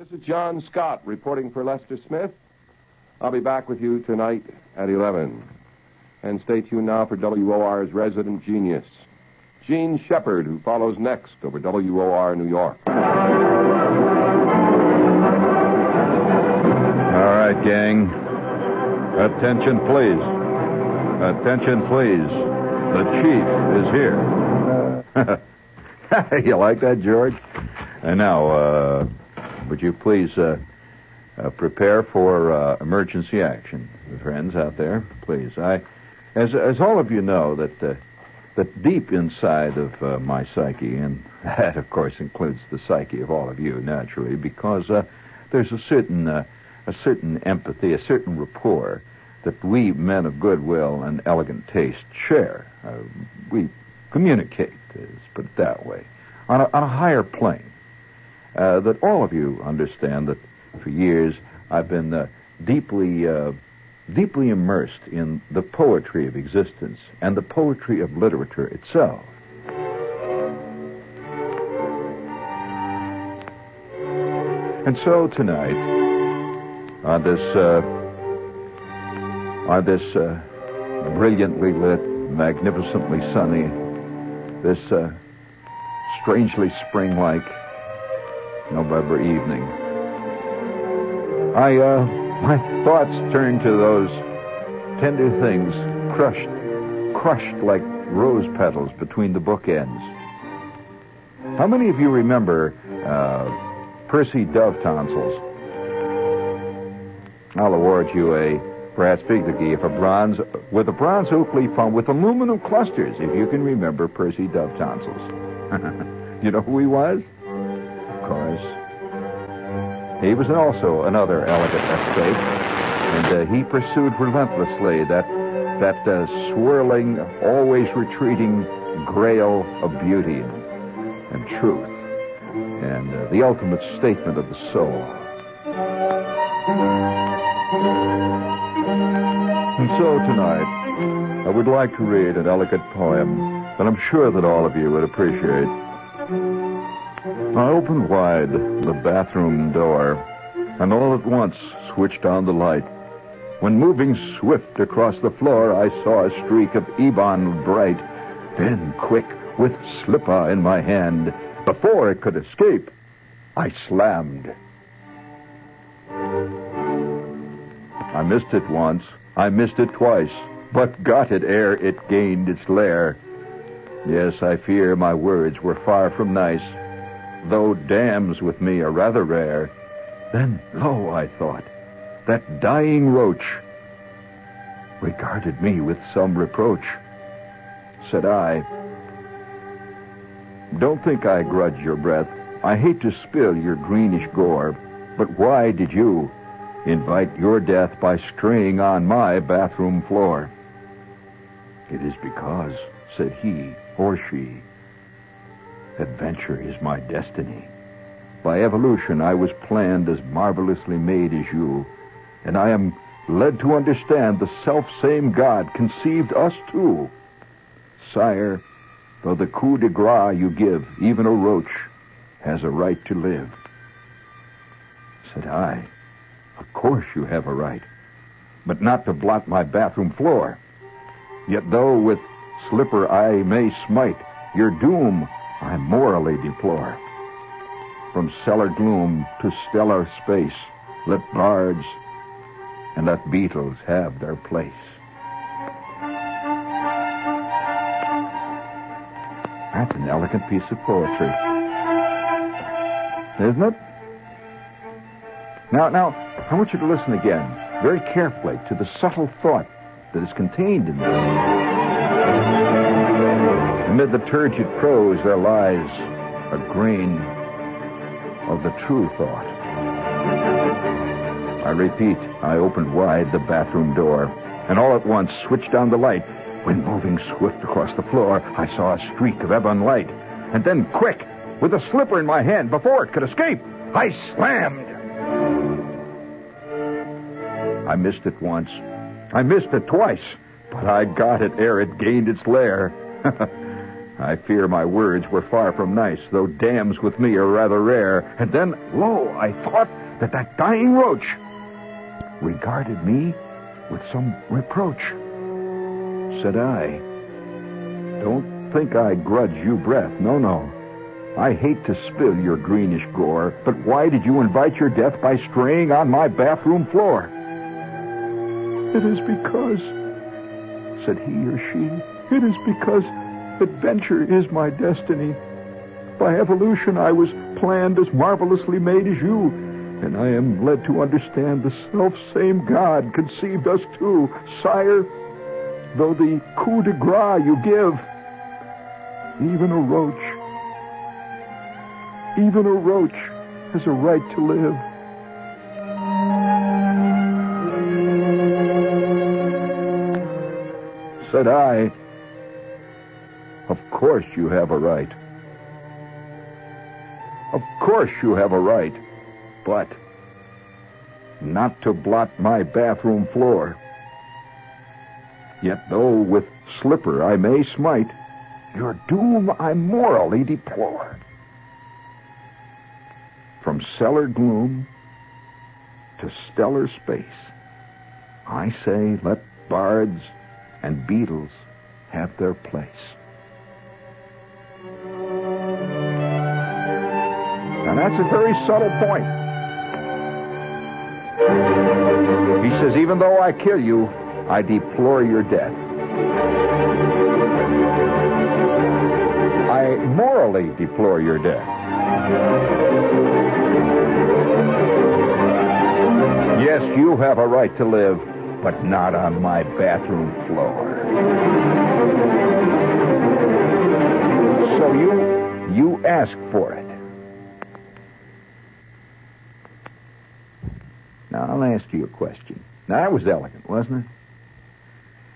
This is John Scott reporting for Lester Smith. I'll be back with you tonight at 11. And stay tuned now for WOR's resident genius, Jean Shepherd, who follows next over WOR New York. All right, gang. Attention, please. Attention, please. The chief is here. you like that, George? And now, uh, would you please uh, uh, prepare for uh, emergency action, friends out there? Please. I, as as all of you know, that uh, that deep inside of uh, my psyche, and that, of course, includes the psyche of all of you, naturally, because there's a certain a certain empathy, a certain rapport that we men of goodwill and elegant taste share. We communicate, let's put it that way, on a, on a higher plane. Uh, that all of you understand that for years I've been uh, deeply, uh, deeply immersed in the poetry of existence and the poetry of literature itself. And so tonight, on this, uh, on this uh, brilliantly lit, magnificently sunny, this uh, strangely spring-like November evening. I, uh, my thoughts turn to those tender things crushed, crushed like rose petals between the bookends. How many of you remember uh, Percy Dovetonsils? I'll award you a brass figurine of a bronze with a bronze oak leaf on with aluminum clusters if you can remember Percy Dovetonsils. you know who he was? He was also another elegant escape, and uh, he pursued relentlessly that that uh, swirling, always retreating grail of beauty and truth, and uh, the ultimate statement of the soul. And so tonight, I would like to read an elegant poem that I'm sure that all of you would appreciate. I opened wide the bathroom door and all at once switched on the light. When moving swift across the floor, I saw a streak of ebon bright. Then, quick, with slipper in my hand, before it could escape, I slammed. I missed it once, I missed it twice, but got it ere it gained its lair. Yes, I fear my words were far from nice though damns with me are rather rare. Then, lo, I thought, that dying roach regarded me with some reproach. Said I, Don't think I grudge your breath. I hate to spill your greenish gore, but why did you invite your death by straying on my bathroom floor? It is because, said he or she, Adventure is my destiny. By evolution, I was planned as marvelously made as you, and I am led to understand the self-same God conceived us too. Sire, though the coup de grace you give, even a roach has a right to live. Said I, of course you have a right, but not to blot my bathroom floor. Yet though with slipper I may smite, your doom I morally deplore. From cellar gloom to stellar space, let bards and let beetles have their place. That's an elegant piece of poetry. Isn't it? Now, now, I want you to listen again, very carefully, to the subtle thought that is contained in this. Amid the turgid prose, there lies a grain of the true thought. I repeat, I opened wide the bathroom door, and all at once switched on the light. When moving swift across the floor, I saw a streak of ebon light. And then, quick, with a slipper in my hand before it could escape, I slammed. I missed it once. I missed it twice, but I got it ere it gained its lair. I fear my words were far from nice, though damns with me are rather rare. And then, lo, I thought that that dying roach regarded me with some reproach. Said I, Don't think I grudge you breath. No, no. I hate to spill your greenish gore, but why did you invite your death by straying on my bathroom floor? It is because, said he or she, it is because Adventure is my destiny. By evolution, I was planned as marvelously made as you, and I am led to understand the self-same God conceived us too. Sire, though the coup de grace you give, even a roach, even a roach has a right to live. Said I, course you have a right. Of course you have a right. But not to blot my bathroom floor. Yet though with slipper I may smite, your doom I morally deplore. From cellar gloom to stellar space, I say let bards and beetles have their place. And that's a very subtle point. He says, even though I kill you, I deplore your death. I morally deplore your death. Yes, you have a right to live, but not on my bathroom floor. So you you ask for it. Now, I'll ask you a question. Now, that was elegant, wasn't it?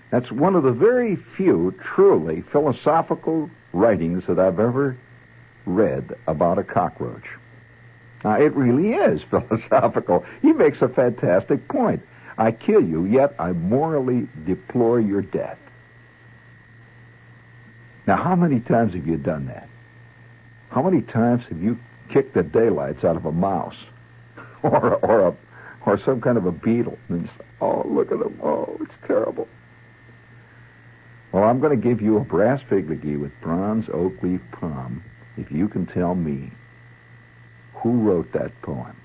That's one of the very few truly philosophical writings that I've ever read about a cockroach. Now, it really is philosophical. He makes a fantastic point. I kill you, yet I morally deplore your death. Now, how many times have you done that? How many times have you kicked the daylights out of a mouse or, or a or some kind of a beetle. And just, oh, look at them. Oh, it's terrible. Well, I'm going to give you a brass figurine with bronze oak leaf palm if you can tell me who wrote that poem.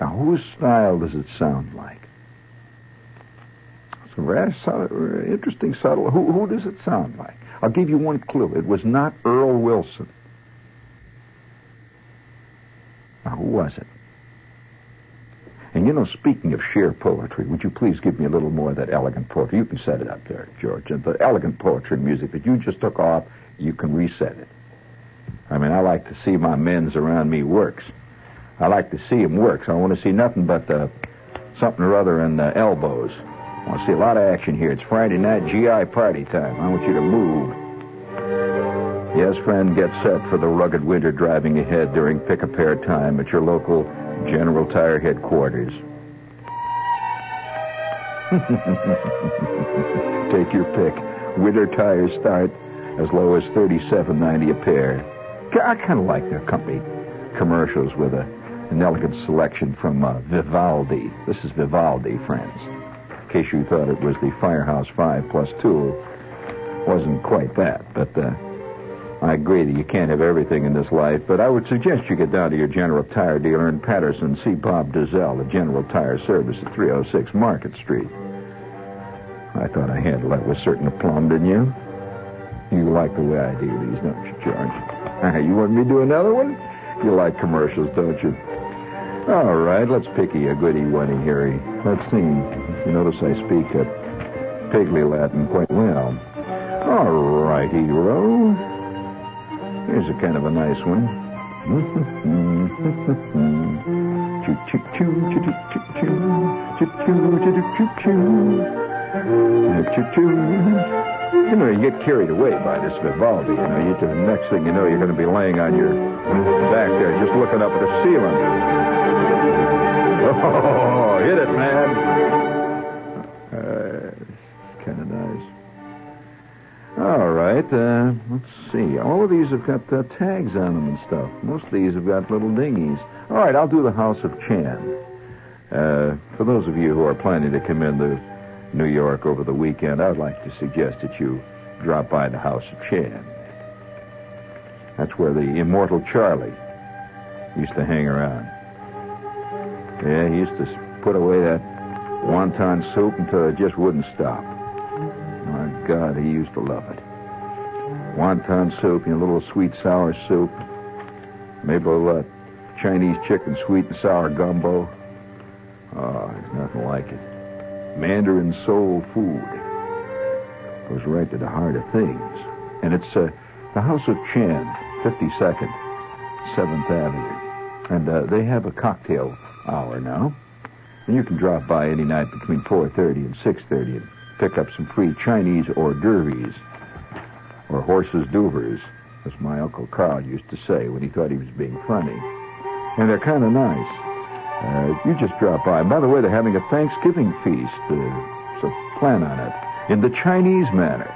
Now, whose style does it sound like? It's subtle, interesting, subtle. Who, who does it sound like? I'll give you one clue. It was not Earl Wilson. Now, who was it? And you know, speaking of sheer poetry, would you please give me a little more of that elegant poetry? You can set it up there, George. The elegant poetry and music that you just took off, you can reset it. I mean, I like to see my men's around me works. I like to see them work, so I want to see nothing but uh, something or other in the elbows. I want to see a lot of action here. It's Friday night GI party time. I want you to move. Yes, friend, get set for the rugged winter driving ahead during pick-a-pair time at your local General Tire headquarters. Take your pick. Winter tires start as low as thirty-seven ninety a pair. I kind of like their company commercials with a, an elegant selection from uh, Vivaldi. This is Vivaldi, friends. In case you thought it was the Firehouse 5 plus 2, wasn't quite that, but uh, I agree that you can't have everything in this life, but I would suggest you get down to your General Tire dealer in Paterson, see Bob Dazell at General Tire Service at 306 Market Street. I thought I handled that with certain aplomb, didn't you? You like the way I do these, don't you, George? you want me to do another one? You like commercials, don't you? All right, let's picky a goody one Harry. Let's see. You notice I speak a pigly Latin quite well. All right, hero. Here's a kind of a nice one. Choo choo choo choo choo choo choo choo choo choo choo choo choo choo. You know, you get carried away by this Vivaldi. You know, you the next thing you know, you're going to be laying on your back there, just looking up at the ceiling. Oh, hit it, man! Uh, it's kind of nice. All right, uh, let's see. All of these have got uh, tags on them and stuff. Most of these have got little dinghies. All right, I'll do the House of Chan. Uh, for those of you who are planning to come into New York over the weekend, I'd like to suggest that you drop by the House of Chan. That's where the immortal Charlie used to hang around. Yeah, he used to put away that wonton soup until it just wouldn't stop. My God, he used to love it. Wonton soup, know, a little sweet sour soup. Maybe a little uh, Chinese chicken sweet and sour gumbo. Oh, there's nothing like it. Mandarin soul food. Goes right to the heart of things. And it's uh, the House of Chan, 52nd, 7th Avenue. And uh, they have a cocktail hour now. And you can drop by any night between 4.30 and 6.30 and pick up some free Chinese hors d'oeuvres. Or horses d'oeuvres, as my Uncle Carl used to say when he thought he was being funny. And they're kind of nice. Uh, you just drop by. By the way, they're having a Thanksgiving feast, uh, so plan on it. In the Chinese manner.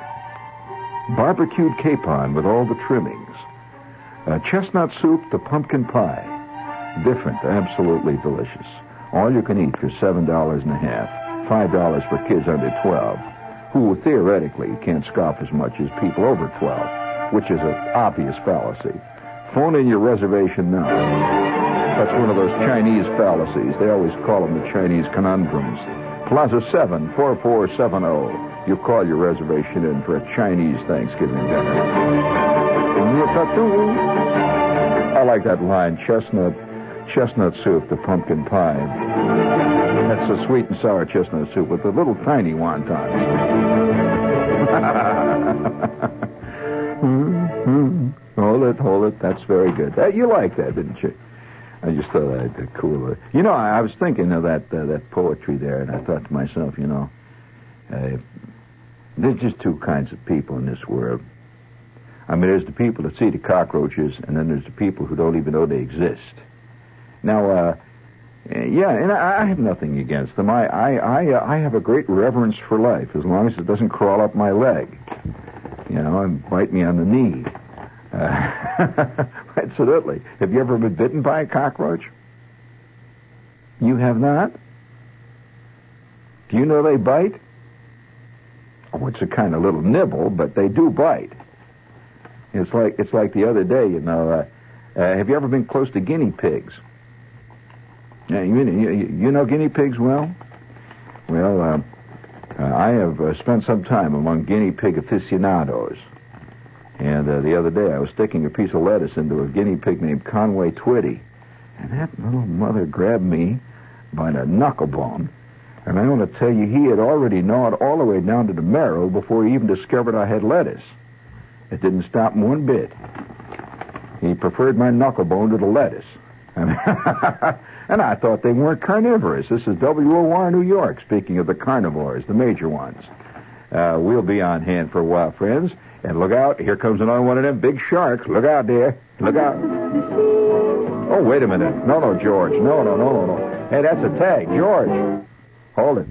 Barbecued capon with all the trimmings. Uh, chestnut soup to pumpkin pie. Different, absolutely delicious. All you can eat for seven dollars and a half. Five dollars for kids under twelve, who theoretically can't scoff as much as people over twelve, which is an obvious fallacy. Phone in your reservation now. That's one of those Chinese fallacies. They always call them the Chinese conundrums. Plaza 7, 4470. You call your reservation in for a Chinese Thanksgiving dinner. I like that line, chestnut, chestnut soup, the pumpkin pie. That's a sweet and sour chestnut soup with a little tiny wontons. Mhm. hold it, hold it. That's very good. That, you like that, didn't you? I just thought that cool. You know, I, I was thinking of that uh, that poetry there, and I thought to myself, you know, uh, there's just two kinds of people in this world. I mean, there's the people that see the cockroaches, and then there's the people who don't even know they exist. Now, uh, yeah, and I, I have nothing against them. I, I, I, uh, I have a great reverence for life, as long as it doesn't crawl up my leg, you know, and bite me on the knee. Uh, absolutely. Have you ever been bitten by a cockroach? You have not? Do you know they bite? Oh, it's a kind of little nibble, but they do bite. It's like it's like the other day, you know. Uh, uh, have you ever been close to guinea pigs? Yeah, you, you, you know guinea pigs well? Well, uh, uh, I have uh, spent some time among guinea pig aficionados. And uh, the other day I was sticking a piece of lettuce into a guinea pig named Conway Twitty. And that little mother grabbed me by the knuckle bone. And I want to tell you, he had already gnawed all the way down to the marrow before he even discovered I had lettuce. It didn't stop him one bit. He preferred my knuckle bone to the lettuce. And, and I thought they weren't carnivorous. This is WOR New York, speaking of the carnivores, the major ones. Uh, we'll be on hand for a while, friends. And look out, here comes another one of them big sharks. Look out, dear. Look out. Oh, wait a minute. No, no, George. No, no, no, no, no. Hey, that's a tag. George. Hold it.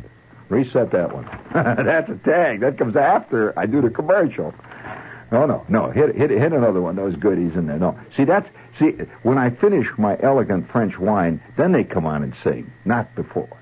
Reset that one. that's a tag. That comes after I do the commercial. No, no, no. Hit, hit, hit another one. Those goodies in there. No. See, that's see. When I finish my elegant French wine, then they come on and sing, not before.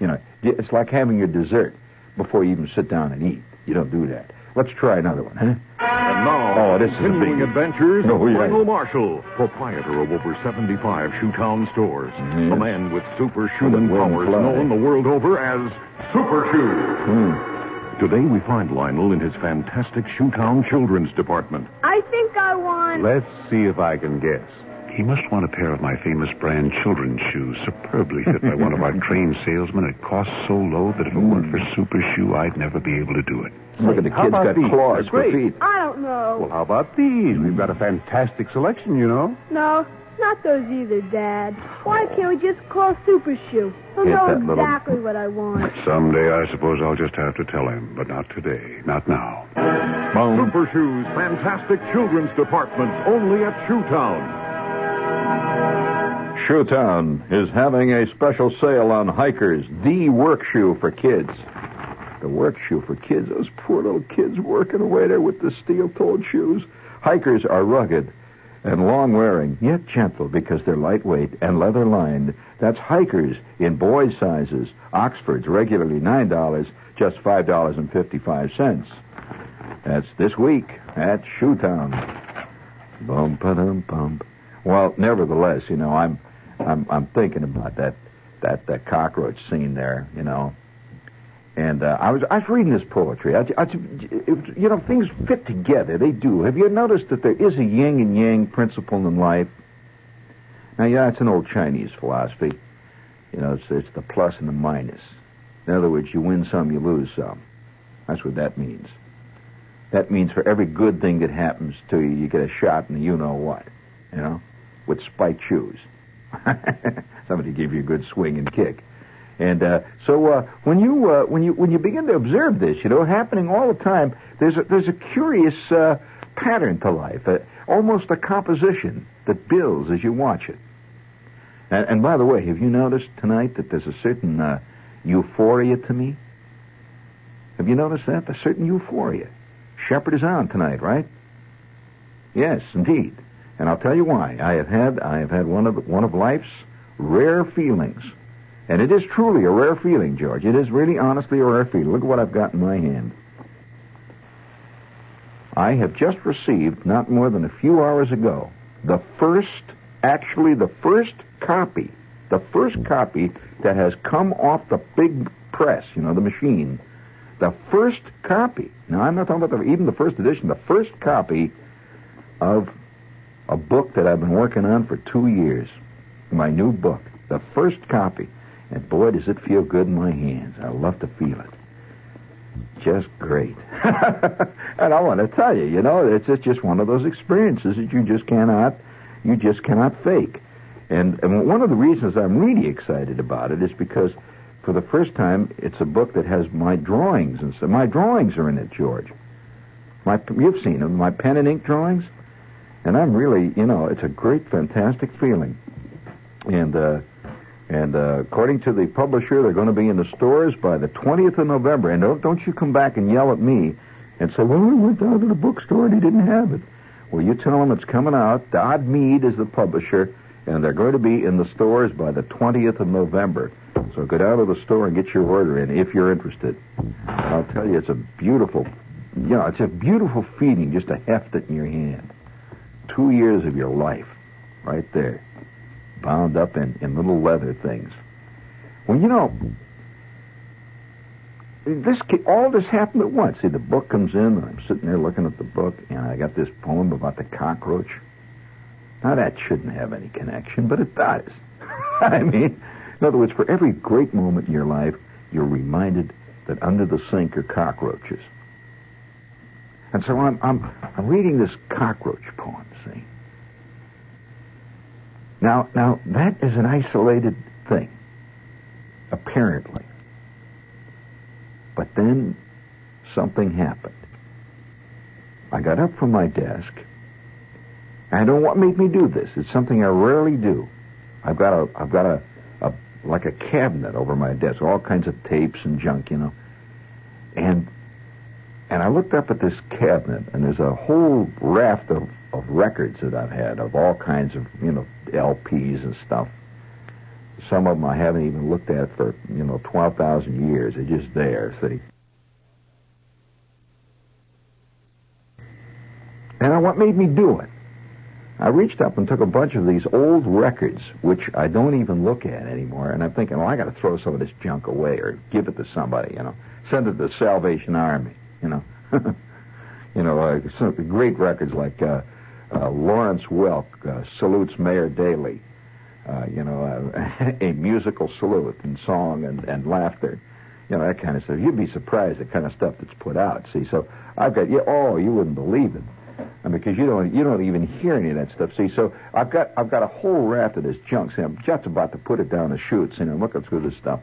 You know, it's like having your dessert before you even sit down and eat. You don't do that. Let's try another one, huh? And now, Oh, this is a continuing big- adventures Oh, of yeah. Lionel Marshall, proprietor of over 75 Shoetown stores. Yes. A man with super shoeing powers fly. known the world over as Super Shoe. Hmm. Today we find Lionel in his fantastic Shoetown Children's Department. I think I want. Let's see if I can guess. He must want a pair of my famous brand children's shoes, superbly fit by one of our trained salesmen at cost so low that if it weren't for hmm. Super Shoe, I'd never be able to do it. Look at the kid's got these? claws They're for feet. I don't know. Well, how about these? We've got a fantastic selection, you know. No, Not those either, Dad. Why can't we just call Super Shoe? He'll Get know that little- exactly what I want. Someday I suppose I'll just have to tell him, but not today. Not now. Super Shoes fantastic children's department only at Shoetown. Shoetown is having a special sale on hikers, the work shoe for kids. The work shoe for kids, those poor little kids working away there with the steel-toed shoes. Hikers are rugged and long-wearing, yet gentle because they're lightweight and leather-lined. That's hikers in boys' sizes. Oxford's regularly $9, just $5.55. That's this week at Shoetown. Bum ba dum bum. Well, nevertheless, you know, I'm I'm I'm thinking about that that that cockroach scene there, you know. And uh, I was I was reading this poetry. I, I, you know, things fit together. They do. Have you noticed that there is a yin and yang principle in life? Now, yeah, it's an old Chinese philosophy. You know, it's it's the plus and the minus. In other words, you win some, you lose some. That's what that means. That means for every good thing that happens to you, you get a shot the you know what, you know, with spiked shoes. Somebody gave you a good swing and kick. And uh, so uh, when you uh, when you when you begin to observe this, you know, happening all the time, there's a, there's a curious uh, pattern to life, uh, almost a composition that builds as you watch it. And, and by the way, have you noticed tonight that there's a certain uh, euphoria to me? Have you noticed that? A certain euphoria. Shepherd is on tonight, right? Yes, indeed. And I'll tell you why. I have had I have had one of one of life's rare feelings. And it is truly a rare feeling, George. It is really honestly a rare feeling. Look at what I've got in my hand. I have just received, not more than a few hours ago, the first, actually the first copy, the first copy that has come off the big press, you know, the machine. The first copy. Now, I'm not talking about the, even the first edition, the first copy of a book that I've been working on for two years. My new book. The first copy. And boy, does it feel good in my hands. I love to feel it. Just great. and I want to tell you, you know, it's it's just one of those experiences that you just cannot, you just cannot fake. And, and one of the reasons I'm really excited about it is because for the first time, it's a book that has my drawings and so my drawings are in it, George. My you've seen them, my pen and ink drawings, and I'm really, you know, it's a great, fantastic feeling. And uh, and uh, according to the publisher, they're going to be in the stores by the 20th of November. And don't, don't you come back and yell at me and say, well, we went down to the bookstore and he didn't have it. Well, you tell them it's coming out. Dodd Mead is the publisher, and they're going to be in the stores by the 20th of November. So go down to the store and get your order in if you're interested. And I'll tell you, it's a beautiful, you know, it's a beautiful feeling just to heft it in your hand. Two years of your life, right there bound up in, in little leather things. Well, you know, this all this happened at once. See, the book comes in, and I'm sitting there looking at the book, and I got this poem about the cockroach. Now, that shouldn't have any connection, but it does. I mean, in other words, for every great moment in your life, you're reminded that under the sink are cockroaches. And so I'm, I'm, I'm reading this cockroach poem, see? Now, now that is an isolated thing, apparently. But then something happened. I got up from my desk. I don't what made me do this. It's something I rarely do. I've got a, I've got a, a like a cabinet over my desk, all kinds of tapes and junk, you know. And and I looked up at this cabinet, and there's a whole raft of, of records that I've had of all kinds of, you know, LPs and stuff. Some of them I haven't even looked at for, you know, 12,000 years. They're just there, see. And what made me do it? I reached up and took a bunch of these old records, which I don't even look at anymore, and I'm thinking, well, I got to throw some of this junk away or give it to somebody, you know, send it to the Salvation Army, you know. you know, uh, some great records like uh, uh, Lawrence Welk uh, salutes Mayor Daley, uh, you know, uh, a musical salute and song and, and laughter, you know, that kind of stuff. You'd be surprised at the kind of stuff that's put out. See, so I've got, yeah, oh, you wouldn't believe it. Because you don't you don't even hear any of that stuff. See, so I've got I've got a whole raft of this junk. See, I'm just about to put it down the chutes, and I'm looking through this stuff.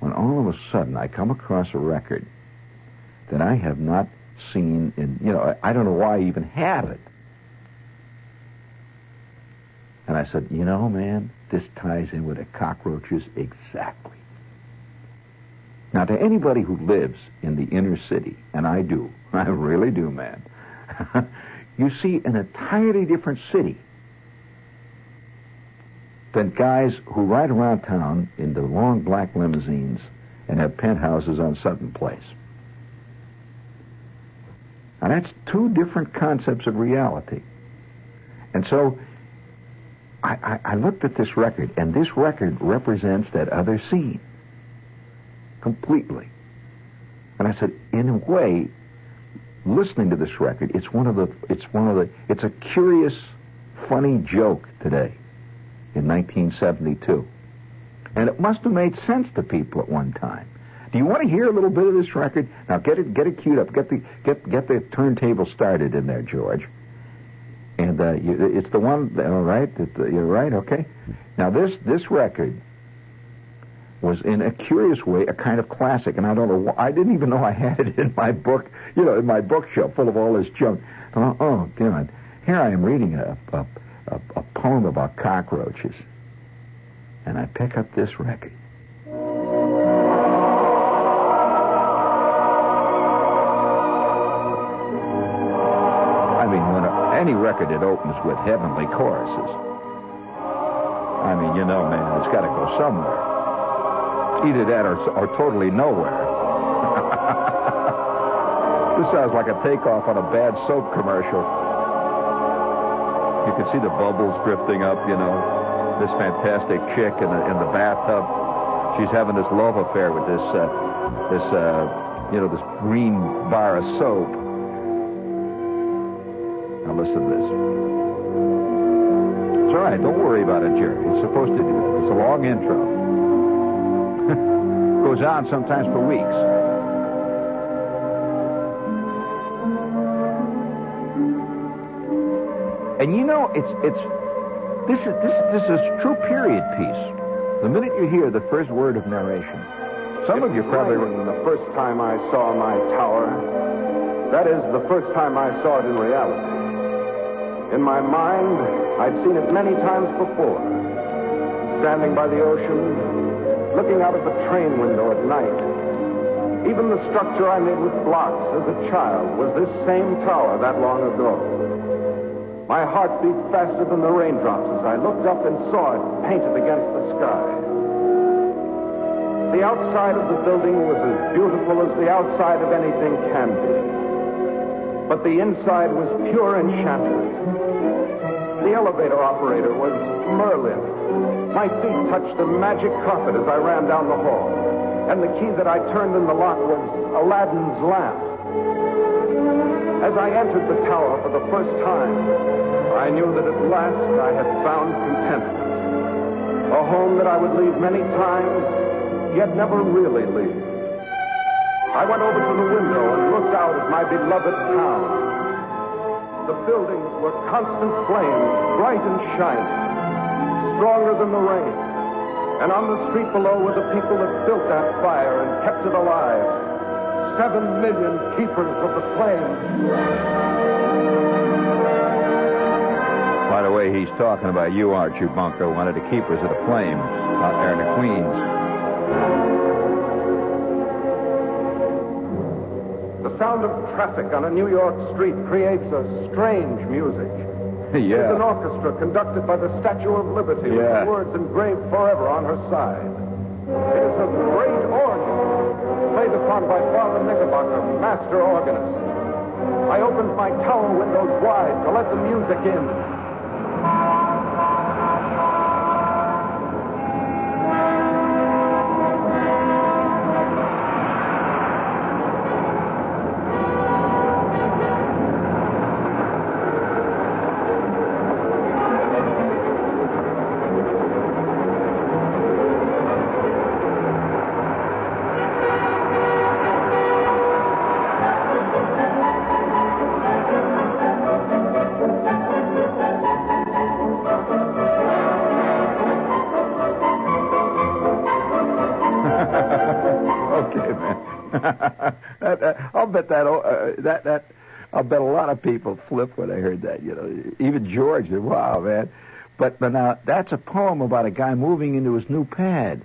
When all of a sudden I come across a record that I have not seen in you know I, don't know why I even have it. And I said, you know, man, this ties in with the cockroaches exactly. Now, to anybody who lives in the inner city, and I do, I really do, man, you see an entirely different city than guys who ride around town in the long black limousines and have penthouses on Sutton Place. Now, that's two different concepts of reality. And so, I, I, I looked at this record, and this record represents that other scene completely. And I said, in a way, listening to this record, it's one of the, it's one of the, it's a curious, funny joke today in 1972. And it must have made sense to people at one time. Do you want to hear a little bit of this record? Now get it, get it queued up. Get the, get, get the turntable started in there, George. And uh, you, it's the one, all right? You're right. Okay. Now this this record was in a curious way a kind of classic, and I don't know. I didn't even know I had it in my book. You know, in my bookshelf full of all this junk. Oh, oh God! Here I am reading a, a a, a poem about cockroaches, and I pick up this record. Any record that opens with heavenly choruses, I mean, you know, man, it's got to go somewhere. Either that or, or totally nowhere. this sounds like a takeoff on a bad soap commercial. You can see the bubbles drifting up, you know. This fantastic chick in the, in the bathtub. She's having this love affair with this, uh, this, uh, you know, this green bar of soap. Now listen to this. It's all right. Don't worry about it, Jerry. It's supposed to do it. It's a long intro. Goes on sometimes for weeks. And you know, it's it's this is this this is true period piece. The minute you hear the first word of narration, some of you probably remember the first time I saw my tower. That is the first time I saw it in reality. In my mind, I'd seen it many times before. Standing by the ocean, looking out of the train window at night. Even the structure I made with blocks as a child was this same tower that long ago. My heart beat faster than the raindrops as I looked up and saw it painted against the sky. The outside of the building was as beautiful as the outside of anything can be. But the inside was pure enchantment. The elevator operator was Merlin. My feet touched the magic carpet as I ran down the hall. And the key that I turned in the lock was Aladdin's lamp. As I entered the tower for the first time, I knew that at last I had found contentment. A home that I would leave many times, yet never really leave. I went over to the window out of my beloved town. The buildings were constant flames, bright and shining, stronger than the rain. And on the street below were the people that built that fire and kept it alive seven million keepers of the flame. By the way, he's talking about you, Archie Bunker, one of the keepers of the flame out there in the Queens. Sound of traffic on a New York street creates a strange music. yeah. It's an orchestra conducted by the Statue of Liberty Yeah. with words engraved forever on her side. It is a great organ played upon by Father Knickerbocker, master organist. I opened my tower windows wide to let the music in. Bet that uh, that that I'll bet a lot of people flipped when I heard that. You know, even George said, "Wow, man." But but now that's a poem about a guy moving into his new pad.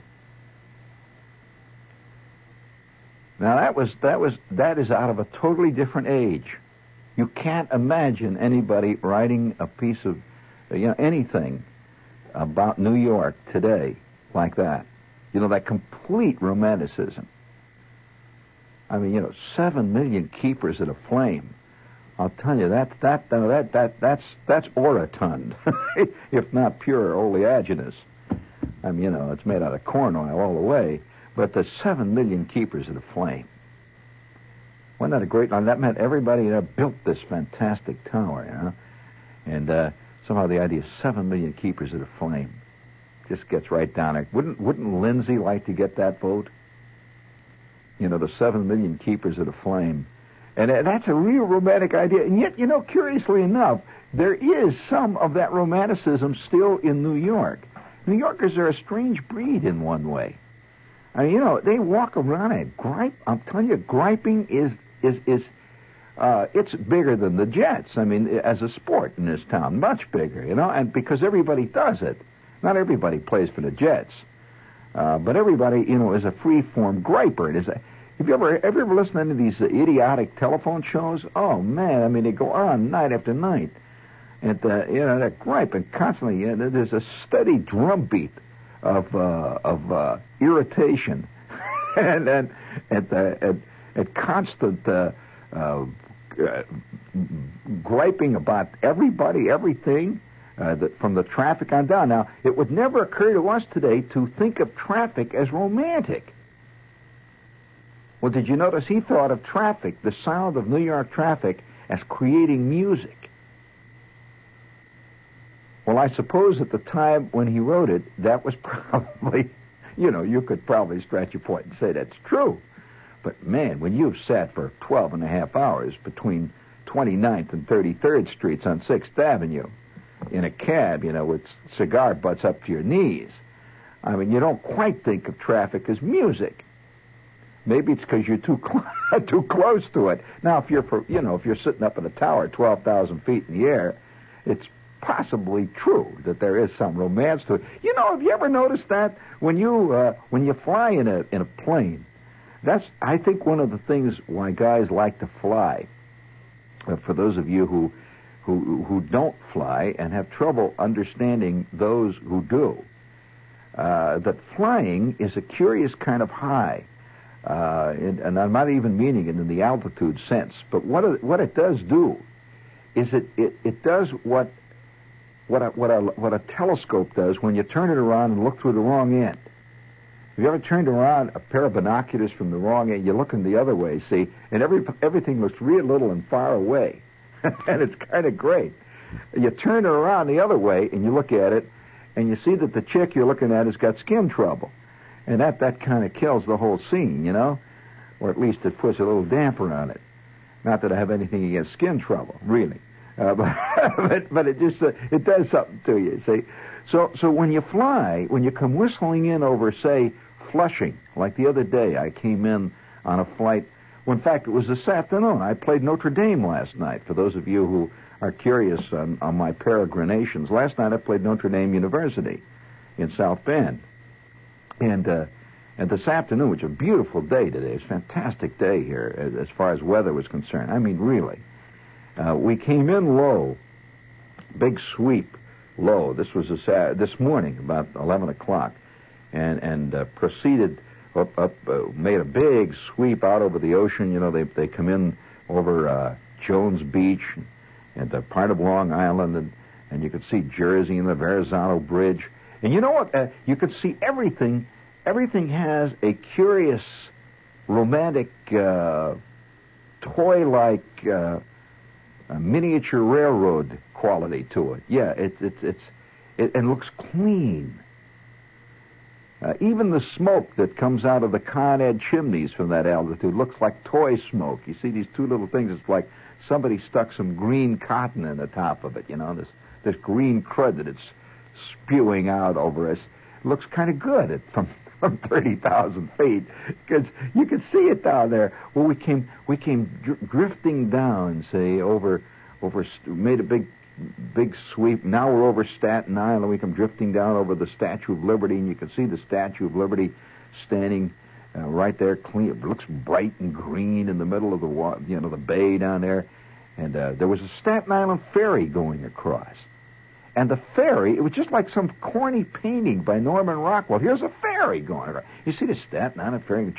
Now that was that was that is out of a totally different age. You can't imagine anybody writing a piece of you know anything about New York today like that. You know that complete romanticism. I mean, you know, seven million keepers at a flame. I'll tell you that that that that that's that's orotund, if not pure oleaginous. I mean, you know, it's made out of corn oil all the way. But the seven million keepers of the flame. Wasn't that a great line? That meant everybody that built this fantastic tower, you know? And uh, somehow the idea of seven million keepers of the flame just gets right down there. Wouldn't wouldn't Lindsay like to get that vote? You know, the seven million keepers of the flame. And that's a real romantic idea. And yet, you know, curiously enough, there is some of that romanticism still in New York. New Yorkers are a strange breed in one way. I mean, you know, they walk around and gripe. I'm telling you, griping is is is uh, it's bigger than the Jets. I mean, as a sport in this town, much bigger. You know, and because everybody does it. Not everybody plays for the Jets, uh, but everybody, you know, is a free form griper. It is a have you ever, have you ever listened to these uh, idiotic telephone shows? Oh man, I mean they go on night after night, and uh, you know they're griping constantly. You know, there's a steady drumbeat of uh, of uh, irritation, and and and, uh, and, and constant uh, uh, uh, griping about everybody, everything. Uh, the, from the traffic on down. Now, it would never occur to us today to think of traffic as romantic. Well, did you notice he thought of traffic, the sound of New York traffic, as creating music? Well, I suppose at the time when he wrote it, that was probably, you know, you could probably stretch your point and say that's true. But man, when you've sat for 12 and a half hours between 29th and 33rd Streets on 6th Avenue in a cab, you know, with cigar butts up to your knees, I mean, you don't quite think of traffic as music. Maybe it's because you're too cl- too close to it. Now, if you're for, you know if you're sitting up in a tower, twelve thousand feet in the air, it's possibly true that there is some romance to it. You know, have you ever noticed that when you uh, when you fly in a in a plane? That's I think one of the things why guys like to fly. Uh, for those of you who who who don't fly and have trouble understanding those who do, uh, that flying is a curious kind of high. Uh, and, and, I'm not even meaning it in the altitude sense, but what it, what it does do is it, it, it does what what a, what a what a telescope does when you turn it around and look through the wrong end. Have you ever turned around a pair of binoculars from the wrong end? You're looking the other way, see, and every everything looks real little and far away, and it's kind of great. You turn it around the other way and you look at it, and you see that the chick you're looking at has got skin trouble. And that, that kind of kills the whole scene, you know? Or at least it puts a little damper on it. Not that I have anything against skin trouble, really. Uh, but, but, but it just, uh, it does something to you, see? So, so when you fly, when you come whistling in over, say, Flushing, like the other day, I came in on a flight. Well, in fact, it was this afternoon. I played Notre Dame last night. For those of you who are curious on, on my peregrinations, last night I played Notre Dame University in South Bend. And uh, and this afternoon, which was a beautiful day today, it's a fantastic day here as far as weather was concerned. I mean, really. Uh, we came in low, big sweep low. This was a, this morning, about 11 o'clock, and and uh, proceeded up, up uh, made a big sweep out over the ocean. You know, they they come in over uh, Jones Beach and the part of Long Island, and and you could see Jersey and the Verrazano Bridge and you know what? Uh, you could see everything. Everything has a curious, romantic, uh, toy-like, uh, miniature railroad quality to it. Yeah, it's it's it's it, and looks clean. Uh, even the smoke that comes out of the Con Ed chimneys from that altitude looks like toy smoke. You see these two little things. It's like somebody stuck some green cotton in the top of it. You know this this green crud that it's spewing out over us looks kind of good at, from from 30,000 feet because you could see it down there. Well, we came we came dr- drifting down, say over over made a big big sweep. Now we're over Staten Island. We come drifting down over the Statue of Liberty, and you can see the Statue of Liberty standing uh, right there, clean. It looks bright and green in the middle of the you know the bay down there. And uh, there was a Staten Island ferry going across. And the ferry, it was just like some corny painting by Norman Rockwell. Here's a ferry going across. You see the Staten Island ferry,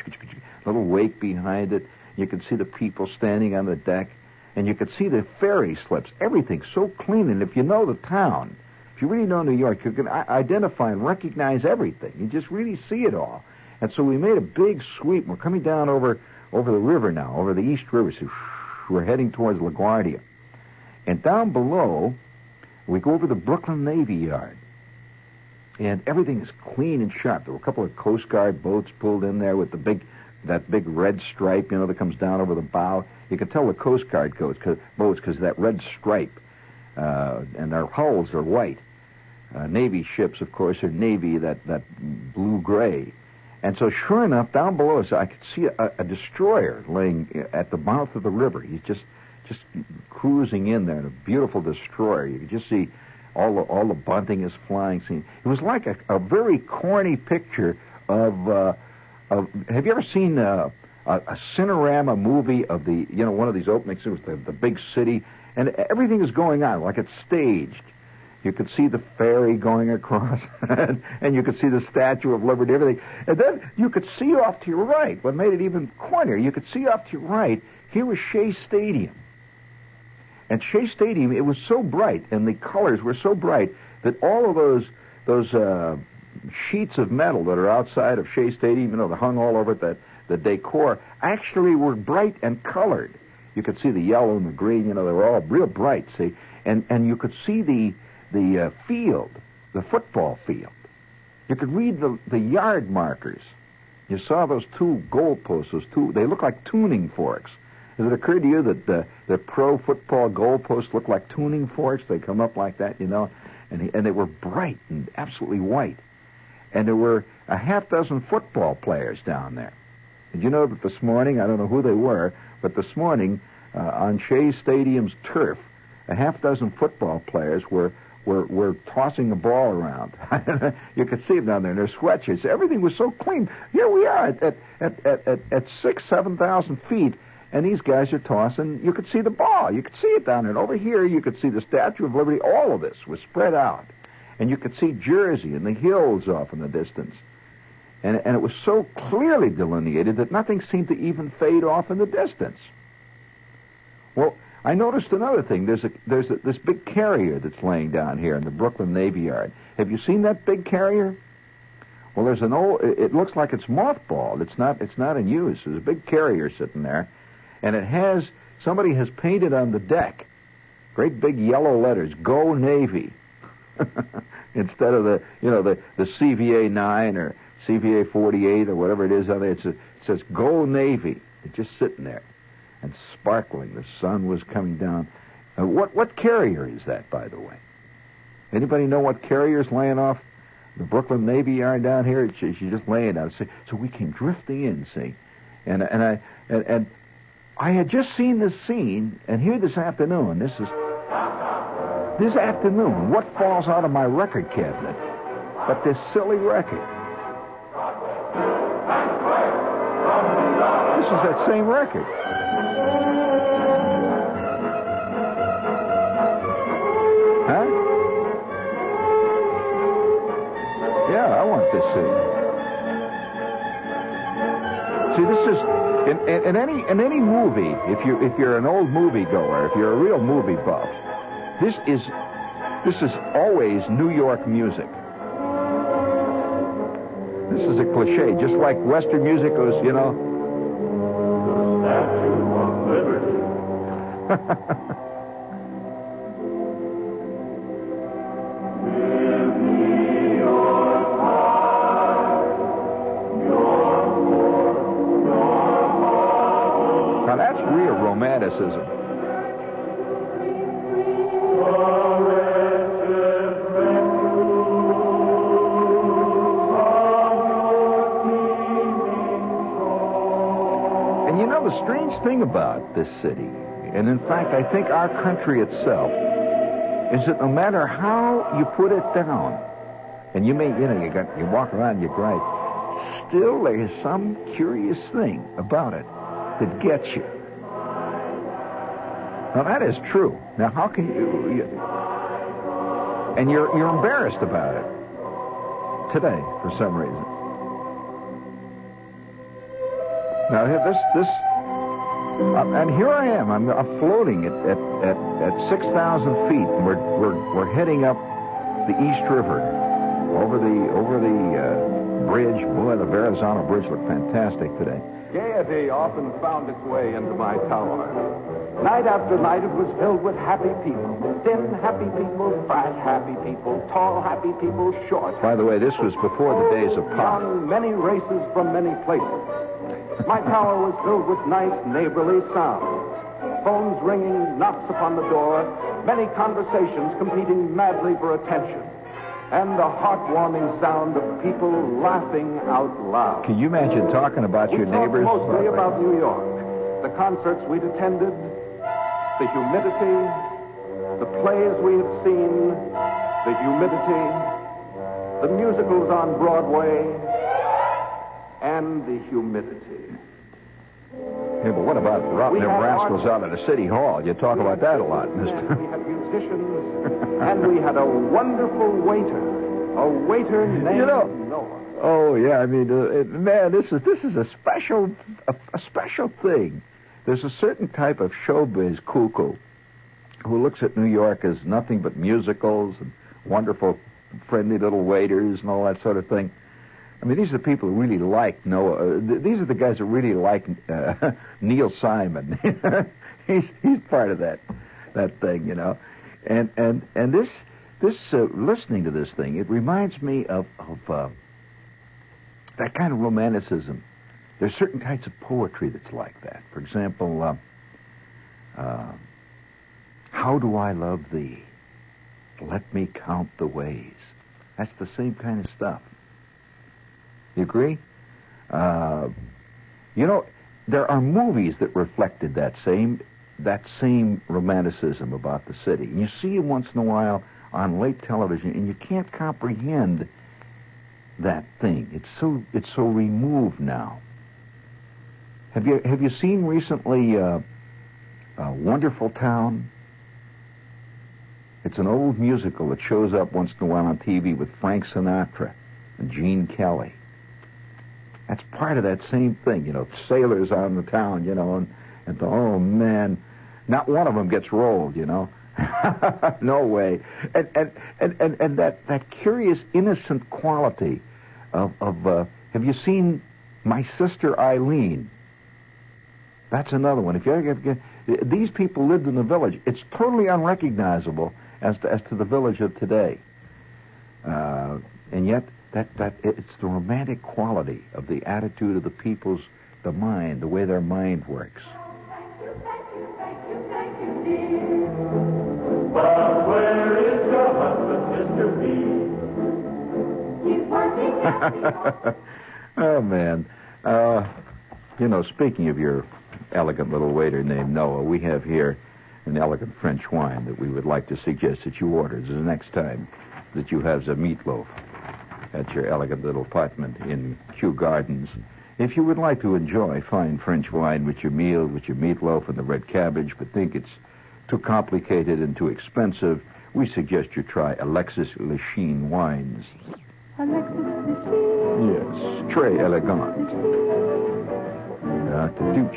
little wake behind it. You can see the people standing on the deck, and you could see the ferry slips. Everything so clean. And if you know the town, if you really know New York, you can identify and recognize everything. You just really see it all. And so we made a big sweep. We're coming down over over the river now, over the East River. So we're heading towards LaGuardia. And down below, we go over the Brooklyn Navy Yard. And everything is clean and sharp. There were a couple of Coast Guard boats pulled in there with the big, that big red stripe, you know, that comes down over the bow. You can tell the Coast Guard boats because that red stripe, uh, and their hulls are white. Uh, Navy ships, of course, are navy, that, that blue gray. And so, sure enough, down below us, I could see a, a destroyer laying at the mouth of the river. He's just, just cruising in there, a beautiful destroyer. You could just see all the, all the bunting is flying. Scene. It was like a, a very corny picture of, uh, of. Have you ever seen uh, a, a Cinerama movie of the, you know, one of these opening scenes, the, the big city, and everything is going on like it's staged. You could see the ferry going across, and you could see the Statue of Liberty, everything. And then you could see off to your right, what made it even cornier, you could see off to your right, here was Shea Stadium. And Shea Stadium, it was so bright, and the colors were so bright that all of those those uh, sheets of metal that are outside of Shea Stadium, you know, that hung all over it, that the decor, actually were bright and colored. You could see the yellow and the green, you know, they were all real bright, see? And and you could see the the uh, field, the football field. You could read the, the yard markers. You saw those two goalposts, those two, they look like tuning forks. Has it occurred to you that the, the pro football goalposts look like tuning forks? They come up like that, you know, and, and they were bright and absolutely white. And there were a half dozen football players down there. Did you know that this morning, I don't know who they were, but this morning uh, on Shea Stadium's turf, a half dozen football players were were, were tossing a ball around. you could see them down there in their sweatshirts. Everything was so clean. Here we are at, at, at, at, at six, seven thousand feet, and these guys are tossing. You could see the ball. You could see it down there. And over here, you could see the Statue of Liberty. All of this was spread out. And you could see Jersey and the hills off in the distance. And, and it was so clearly delineated that nothing seemed to even fade off in the distance. Well, I noticed another thing. There's a there's a, this big carrier that's laying down here in the Brooklyn Navy Yard. Have you seen that big carrier? Well, there's an old. It looks like it's mothballed. It's not. It's not in use. There's a big carrier sitting there, and it has somebody has painted on the deck, great big yellow letters, "Go Navy," instead of the you know the the CVA nine or CVA forty eight or whatever it is on there. A, it says "Go Navy." It's just sitting there and sparkling. The sun was coming down. Uh, what what carrier is that, by the way? Anybody know what carrier's laying off the Brooklyn Navy Yard down here? She's just laying. So, so we came drifting in, see, and and I and, and I had just seen this scene, and here this afternoon, this is this afternoon, what falls out of my record cabinet but this silly record? This is that same record. Huh? Yeah, I want this scene. See, this is in, in, in, any in any movie. If you if you're an old movie goer, if you're a real movie buff, this is this is always New York music. This is a cliche, just like Western music was, you know. The Statue of Liberty. this city, and in fact, I think our country itself, is that no matter how you put it down, and you may, you know, you got you walk around, you gripe, still there is some curious thing about it that gets you. Now that is true. Now how can you, you and you're you're embarrassed about it today for some reason. Now this this uh, and here I am. I'm, floating at at at, at six thousand feet, and we're we're we're heading up the East River over the over the uh, bridge. Boy, the Verrazano Bridge looked fantastic today. Gaiety often found its way into my tower. Night after night, it was filled with happy people. Thin, happy people, fat, happy people, tall, happy people, short. By the way, this was before the days of pop. Young, many races from many places. My tower was filled with nice, neighborly sounds. Phones ringing, knocks upon the door, many conversations competing madly for attention, and the heartwarming sound of people laughing out loud. Can you imagine talking about We your neighbors? mostly about New York, the concerts we'd attended, the humidity, the plays we had seen, the humidity, the musicals on Broadway, and the humidity. Yeah, but what about rotting them rascals out of the city hall? You talk about that a lot, mister. we had musicians, and we had a wonderful waiter, a waiter named You know- Noah. Oh yeah, I mean, uh, it, man, this is this is a special a, a special thing. There's a certain type of showbiz cuckoo who looks at New York as nothing but musicals and wonderful, friendly little waiters and all that sort of thing. I mean, these are the people who really like Noah. Uh, th- these are the guys who really like uh, Neil Simon. he's he's part of that that thing, you know. And and and this this uh, listening to this thing, it reminds me of of uh, that kind of romanticism. There's certain kinds of poetry that's like that. For example, uh, uh, how do I love thee? Let me count the ways. That's the same kind of stuff. You agree? Uh, you know, there are movies that reflected that same that same romanticism about the city. And you see them once in a while on late television, and you can't comprehend that thing. It's so it's so removed now. Have you have you seen recently uh, uh, Wonderful Town? It's an old musical that shows up once in a while on TV with Frank Sinatra and Gene Kelly. That's part of that same thing, you know. Sailors on the town, you know, and, and the, oh man, not one of them gets rolled, you know. no way. And and, and, and and that that curious innocent quality of of uh, have you seen my sister Eileen? That's another one. If you ever get, these people lived in the village, it's totally unrecognizable as to, as to the village of today. Uh, and yet, that, that it's the romantic quality of the attitude of the people's, the mind, the way their mind works. Oh man, uh, you know, speaking of your elegant little waiter named Noah, we have here an elegant French wine that we would like to suggest that you order the next time that you have the meatloaf at your elegant little apartment in Kew Gardens. If you would like to enjoy fine French wine with your meal, with your meatloaf and the red cabbage, but think it's too complicated and too expensive, we suggest you try Alexis Lichine wines. Alexis Machine. Yes, très elegant. Uh, do-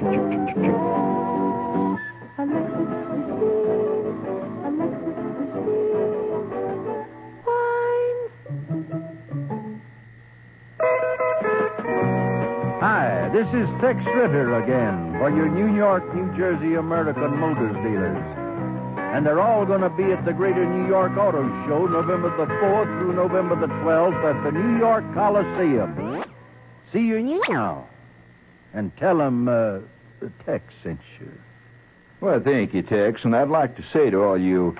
this is Tex Ritter again for your New York, New Jersey American Motors dealers. And they're all going to be at the Greater New York Auto Show November the 4th through November the 12th at the New York Coliseum. See you now. And tell them uh, Tex sent you. Well, thank you, Tex. And I'd like to say to all you,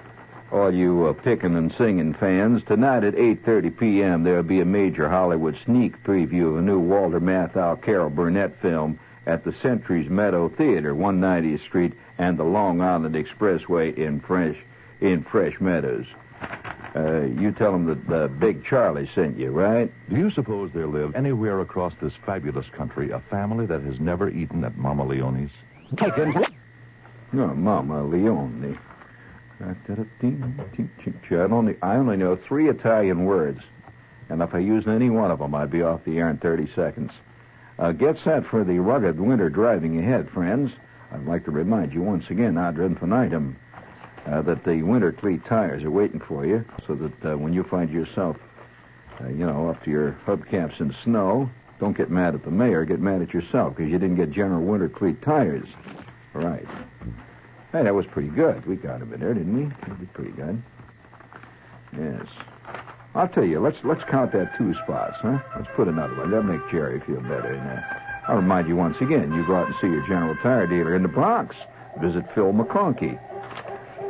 all you uh, picking and singing fans, tonight at 8:30 p.m. there'll be a major Hollywood sneak preview of a new Walter Matthau Carol Burnett film, at the Centuries Meadow Theater, 190th Street, and the Long Island Expressway in Fresh in Fresh Meadows. Uh, you tell them that uh, Big Charlie sent you, right? Do you suppose there live anywhere across this fabulous country a family that has never eaten at Mama Leone's? Take it. No, Mama Leone. I only, I only know three Italian words, and if I used any one of them, I'd be off the air in 30 seconds. Uh, get set for the rugged winter driving ahead, friends. I'd like to remind you once again, ad infinitum, uh, that the winter cleat tires are waiting for you, so that uh, when you find yourself, uh, you know, up to your hubcaps in snow, don't get mad at the mayor, get mad at yourself because you didn't get General Winter cleat tires. Right. Hey, that was pretty good. We got him in there, didn't we? That pretty good. Yes. I'll tell you, let's let's count that two spots, huh? Let's put another one. That'll make Jerry feel better. Now, I'll remind you once again, you go out and see your General Tire dealer in the Bronx. Visit Phil McConkey.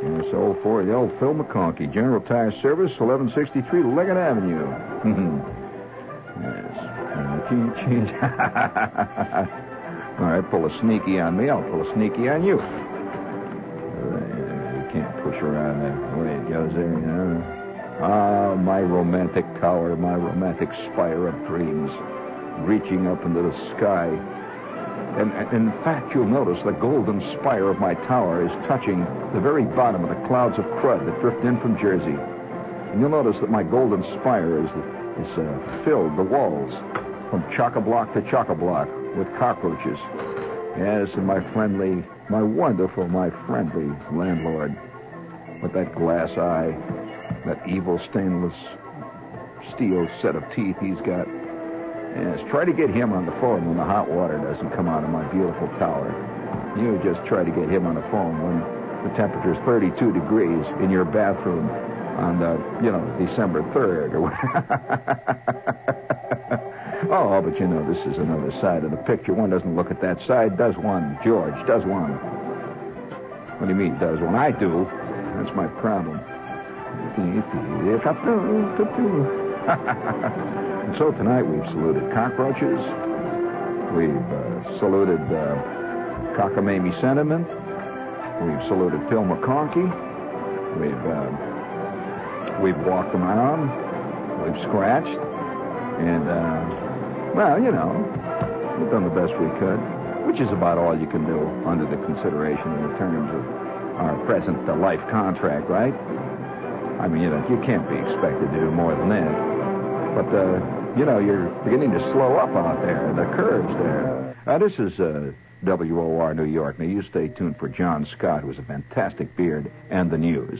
Yes, old for the old Phil McConkey, General Tire Service, 1163 Leggett Avenue. yes. All right, pull a sneaky on me. I'll pull a sneaky on. You around that way it goes know. Ah, my romantic tower, my romantic spire of dreams, reaching up into the sky. And, and in fact, you'll notice the golden spire of my tower is touching the very bottom of the clouds of crud that drift in from Jersey. And you'll notice that my golden spire is, is uh, filled, the walls, from chock-a-block to chock-a-block with cockroaches. Yes, and my friendly, my wonderful, my friendly landlord with that glass eye, that evil stainless steel set of teeth he's got. Yes, try to get him on the phone when the hot water doesn't come out of my beautiful tower. You just try to get him on the phone when the temperature's 32 degrees in your bathroom on the, you know, December 3rd or whatever. Oh, but you know, this is another side of the picture. One doesn't look at that side, does one? George, does one? What do you mean, does one? I do. That's my problem. and so tonight we've saluted cockroaches. We've uh, saluted uh, cockamamie sentiment. We've saluted Phil McConkey. We've uh, we've walked around. We've scratched. And, uh, well, you know, we've done the best we could, which is about all you can do under the consideration in the terms of our present uh, life contract, right? I mean, you know, you can't be expected to do more than that. But, uh, you know, you're beginning to slow up out there, the curves there. Uh, this is uh, WOR New York. Now, you stay tuned for John Scott, who has a fantastic beard, and the news.